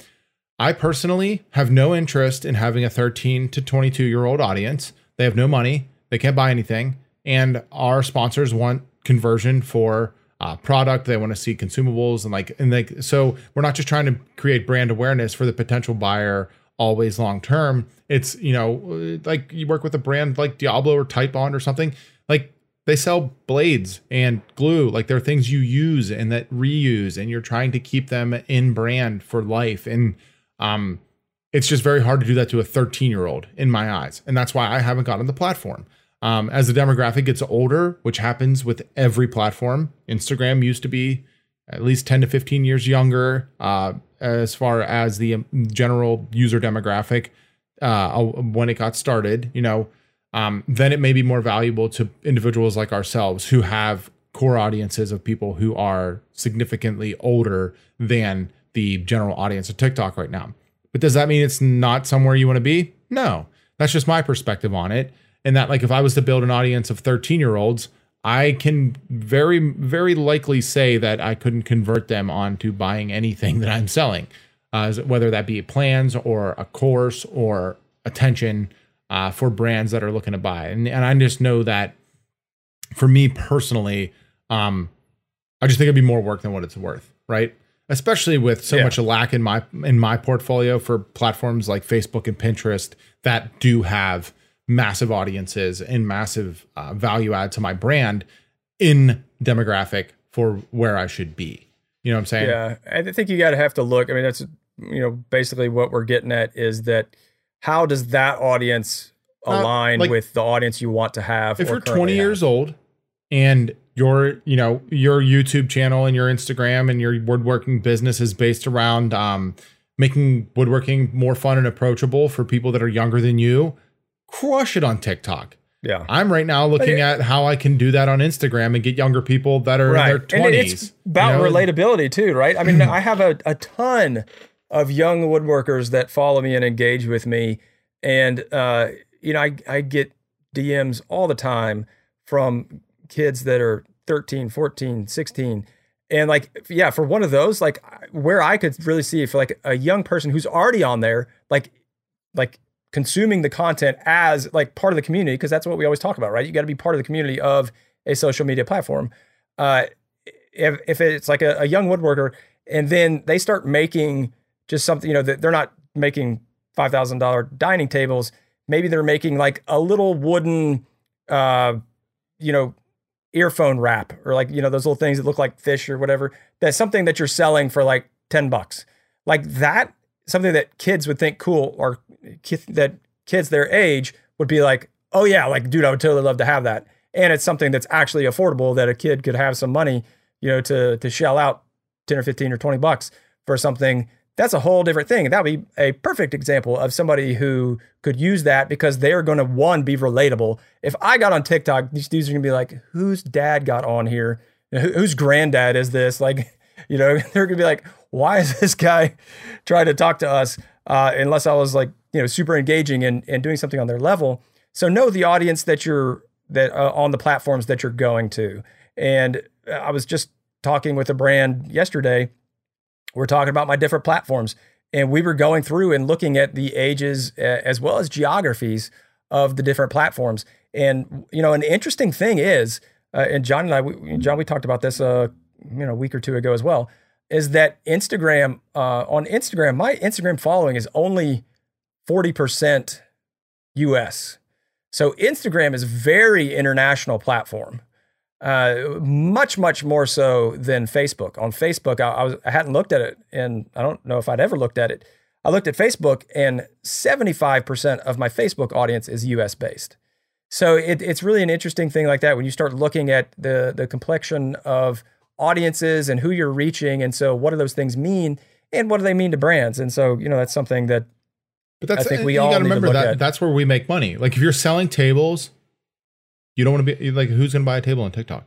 I personally have no interest in having a 13 to 22 year old audience. They have no money, they can't buy anything, and our sponsors want conversion for uh, product. They want to see consumables and like and like so. We're not just trying to create brand awareness for the potential buyer always long term. It's, you know, like you work with a brand like Diablo or Titebond or something, like they sell blades and glue. Like they're things you use and that reuse, and you're trying to keep them in brand for life. And um, it's just very hard to do that to a 13 year old in my eyes. And that's why I haven't gotten the platform. Um, as the demographic gets older, which happens with every platform, Instagram used to be at least 10 to 15 years younger uh, as far as the um, general user demographic uh, when it got started, you know, um, then it may be more valuable to individuals like ourselves who have core audiences of people who are significantly older than the general audience of TikTok right now. But does that mean it's not somewhere you want to be? No. That's just my perspective on it. And that, like, if I was to build an audience of 13 year olds, I can very, very likely say that I couldn't convert them onto buying anything that I'm selling, uh, whether that be plans or a course or attention uh, for brands that are looking to buy. And, and I just know that for me personally, um, I just think it'd be more work than what it's worth, right? especially with so yeah. much lack in my in my portfolio for platforms like Facebook and Pinterest that do have massive audiences and massive uh, value add to my brand in demographic for where I should be. You know what I'm saying? Yeah, I think you got to have to look. I mean, that's you know basically what we're getting at is that how does that audience align uh, like, with the audience you want to have? If you're 20 years old and your you know your youtube channel and your instagram and your woodworking business is based around um, making woodworking more fun and approachable for people that are younger than you crush it on tiktok yeah i'm right now looking at how i can do that on instagram and get younger people that are right. in their 20s and it's about you know? relatability too right i mean i have a, a ton of young woodworkers that follow me and engage with me and uh, you know I, I get dms all the time from kids that are 13, 14, 16. And like, yeah, for one of those, like where I could really see for like a young person who's already on there, like, like consuming the content as like part of the community, because that's what we always talk about, right? You got to be part of the community of a social media platform. Uh, if, if it's like a, a young woodworker and then they start making just something, you know, they're not making $5,000 dining tables. Maybe they're making like a little wooden, uh, you know, earphone wrap or like you know those little things that look like fish or whatever that's something that you're selling for like 10 bucks like that something that kids would think cool or that kids their age would be like oh yeah like dude i would totally love to have that and it's something that's actually affordable that a kid could have some money you know to to shell out 10 or 15 or 20 bucks for something that's a whole different thing. That would be a perfect example of somebody who could use that because they're going to one be relatable. If I got on TikTok, these dudes are going to be like, "Whose dad got on here? Whose granddad is this?" Like, you know, they're going to be like, "Why is this guy trying to talk to us?" Uh, unless I was like, you know, super engaging and and doing something on their level. So know the audience that you're that uh, on the platforms that you're going to. And I was just talking with a brand yesterday we're talking about my different platforms. And we were going through and looking at the ages uh, as well as geographies of the different platforms. And, you know, an interesting thing is, uh, and John and I, we, John, we talked about this, uh, you know, a week or two ago as well, is that Instagram, uh, on Instagram, my Instagram following is only 40% US. So Instagram is very international platform uh, much much more so than Facebook. On Facebook, I, I, was I hadn't looked at it, and I don't know if I'd ever looked at it. I looked at Facebook, and seventy five percent of my Facebook audience is U.S. based. So it, it's really an interesting thing like that when you start looking at the the complexion of audiences and who you're reaching, and so what do those things mean, and what do they mean to brands, and so you know that's something that. But that's I think we all got to remember that at. that's where we make money. Like if you're selling tables you don't want to be like who's going to buy a table on TikTok,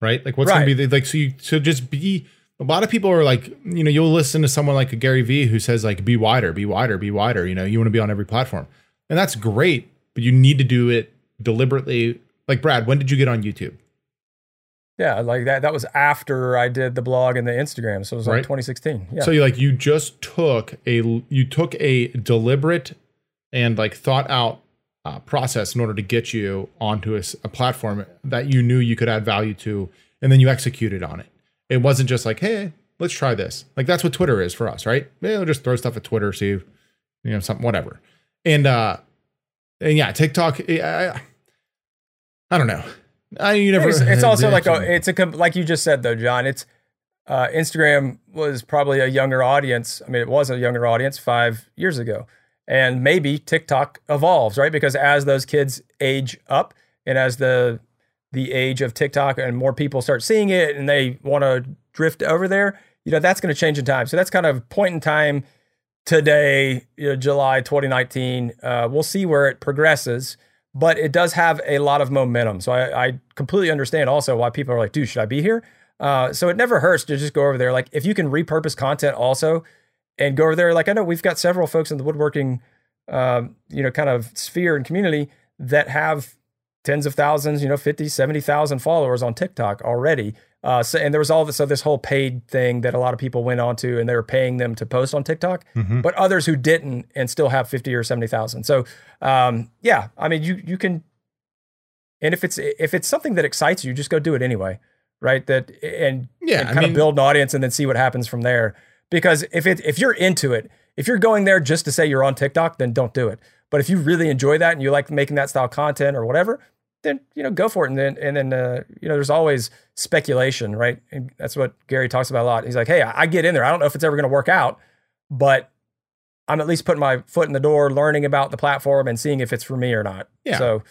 right? Like what's right. going to be the, like so you so just be. A lot of people are like, you know, you'll listen to someone like a Gary Vee who says like, be wider, be wider, be wider. You know, you want to be on every platform, and that's great, but you need to do it deliberately. Like Brad, when did you get on YouTube? Yeah, like that. That was after I did the blog and the Instagram, so it was like right. 2016. Yeah. So you like you just took a you took a deliberate and like thought out uh, process in order to get you onto a, a, platform that you knew you could add value to, and then you executed on it. It wasn't just like, hey, let's try this. Like that's what Twitter is for us, right? Yeah, we'll just throw stuff at Twitter, see, you know, something, whatever. And uh, and yeah, TikTok. I, I don't know. I, you never. It's, it's also like a, it's a like you just said though, John. It's uh, Instagram was probably a younger audience. I mean, it was a younger audience five years ago. And maybe TikTok evolves, right? Because as those kids age up and as the the age of TikTok and more people start seeing it and they want to drift over there, you know, that's going to change in time. So that's kind of point in time today, you know, July 2019. Uh, we'll see where it progresses, but it does have a lot of momentum. So I, I completely understand also why people are like, dude, should I be here? Uh, so it never hurts to just go over there. Like if you can repurpose content also and go over there, like I know we've got several folks in the woodworking, um, you know, kind of sphere and community that have tens of thousands, you know, 50, 70,000 followers on TikTok already. Uh, so, and there was all this, so this whole paid thing that a lot of people went on to and they were paying them to post on TikTok, mm-hmm. but others who didn't and still have 50 or 70,000. So, um, yeah, I mean, you, you can, and if it's, if it's something that excites you, just go do it anyway right? That and yeah, and kind I mean, of build an audience and then see what happens from there. Because if it if you're into it, if you're going there just to say you're on TikTok, then don't do it. But if you really enjoy that and you like making that style content or whatever, then you know go for it. And then and then uh, you know there's always speculation, right? And that's what Gary talks about a lot. He's like, hey, I get in there. I don't know if it's ever going to work out, but I'm at least putting my foot in the door, learning about the platform and seeing if it's for me or not. Yeah. So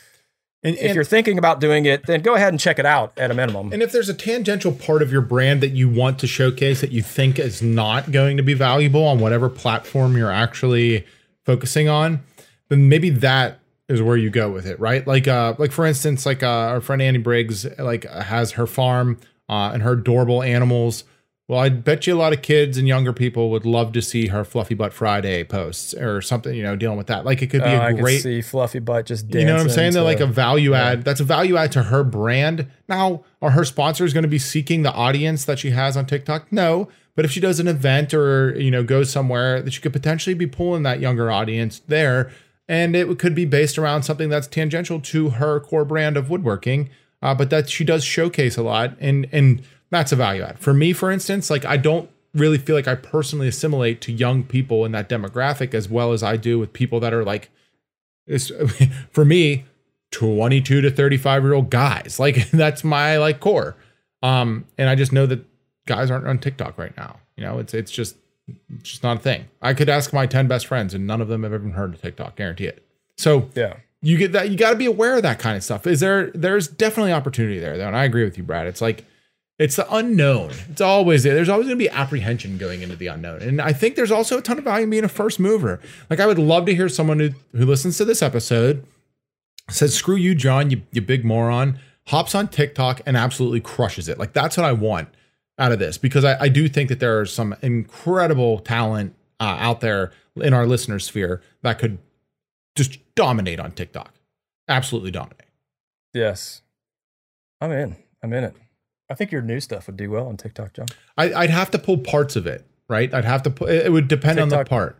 and, if and, you're thinking about doing it, then go ahead and check it out at a minimum. And if there's a tangential part of your brand that you want to showcase that you think is not going to be valuable on whatever platform you're actually focusing on, then maybe that is where you go with it, right? Like, uh, like for instance, like uh, our friend Annie Briggs, like has her farm uh, and her adorable animals well, I bet you a lot of kids and younger people would love to see her Fluffy Butt Friday posts or something, you know, dealing with that. Like it could be uh, a great see Fluffy Butt just You know what I'm saying? They're like a value add. Yeah. That's a value add to her brand. Now, are her sponsors going to be seeking the audience that she has on TikTok? No. But if she does an event or, you know, goes somewhere that she could potentially be pulling that younger audience there. And it could be based around something that's tangential to her core brand of woodworking. Uh, but that she does showcase a lot. And and that's a value add. For me, for instance, like I don't really feel like I personally assimilate to young people in that demographic as well as I do with people that are like, for me, 22 to 35 year old guys. Like that's my like core. Um, and I just know that guys aren't on TikTok right now. You know, it's it's just it's just not a thing. I could ask my 10 best friends and none of them have ever heard of TikTok, guarantee it. So yeah. You get that you got to be aware of that kind of stuff. Is there there's definitely opportunity there though. And I agree with you, Brad. It's like it's the unknown. It's always there. There's always going to be apprehension going into the unknown. And I think there's also a ton of value in being a first mover. Like I would love to hear someone who, who listens to this episode says, screw you, John, you, you big moron, hops on TikTok and absolutely crushes it. Like that's what I want out of this because I, I do think that there are some incredible talent uh, out there in our listener sphere that could just dominate on TikTok. Absolutely dominate. Yes. I'm in. I'm in it. I think your new stuff would do well on TikTok, John. I, would have to pull parts of it, right? I'd have to put. It would depend TikTok, on the part.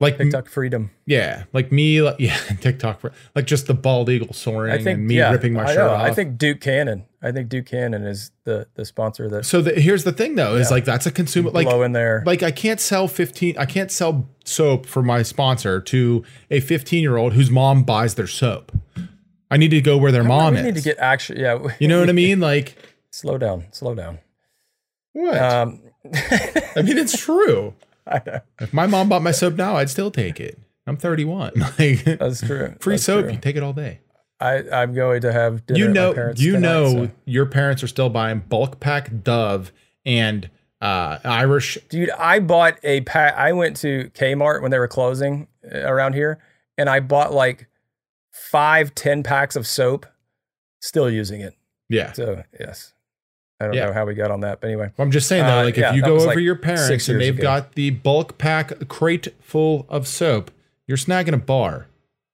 Like TikTok freedom. Yeah, like me. Like, yeah, TikTok. Like just the bald eagle soaring I think, and me yeah, ripping my I shirt know. off. I think Duke Cannon. I think Duke Cannon is the the sponsor that. So the, here's the thing though: is yeah. like that's a consumer like blow in there. Like I can't sell fifteen. I can't sell soap for my sponsor to a fifteen year old whose mom buys their soap. I need to go where their mom we is. Need to get actually. Yeah. You know what I mean? Like slow down, slow down. What? Um, I mean, it's true. I know. If my mom bought my soap now, I'd still take it. I'm 31. Like that's true. Free that's soap, true. you take it all day. I, I'm going to have dinner. You know, you tonight, know, so. your parents are still buying bulk pack Dove and uh, Irish. Dude, I bought a pack. I went to Kmart when they were closing uh, around here, and I bought like five, ten packs of soap. Still using it. Yeah. So yes. I don't yeah. know how we got on that, but anyway. Well, I'm just saying though, uh, like yeah, if you go over like your parents and they've ago. got the bulk pack crate full of soap, you're snagging a bar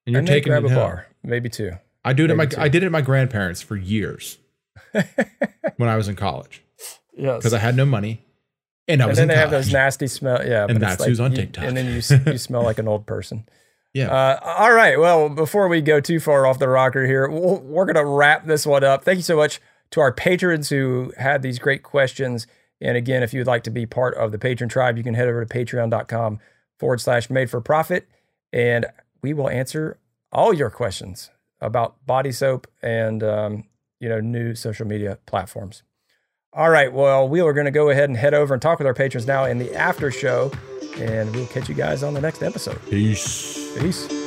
and you're taking grab a home. bar, maybe two. I do it at my two. I did it at my grandparents for years when I was in college. Yes, because I had no money. And I was and then they college. have those nasty smell. Yeah, and that's like who's on you, TikTok. And then you you smell like an old person. Yeah. Uh, all right. Well, before we go too far off the rocker here, we we are going to wrap this one up. Thank you so much to our patrons who had these great questions. And again, if you'd like to be part of the patron tribe, you can head over to patreon.com forward slash made for profit. And we will answer all your questions about body soap and, um, you know, new social media platforms. All right. Well, we are going to go ahead and head over and talk with our patrons now in the after show, and we'll catch you guys on the next episode. Peace. Peace.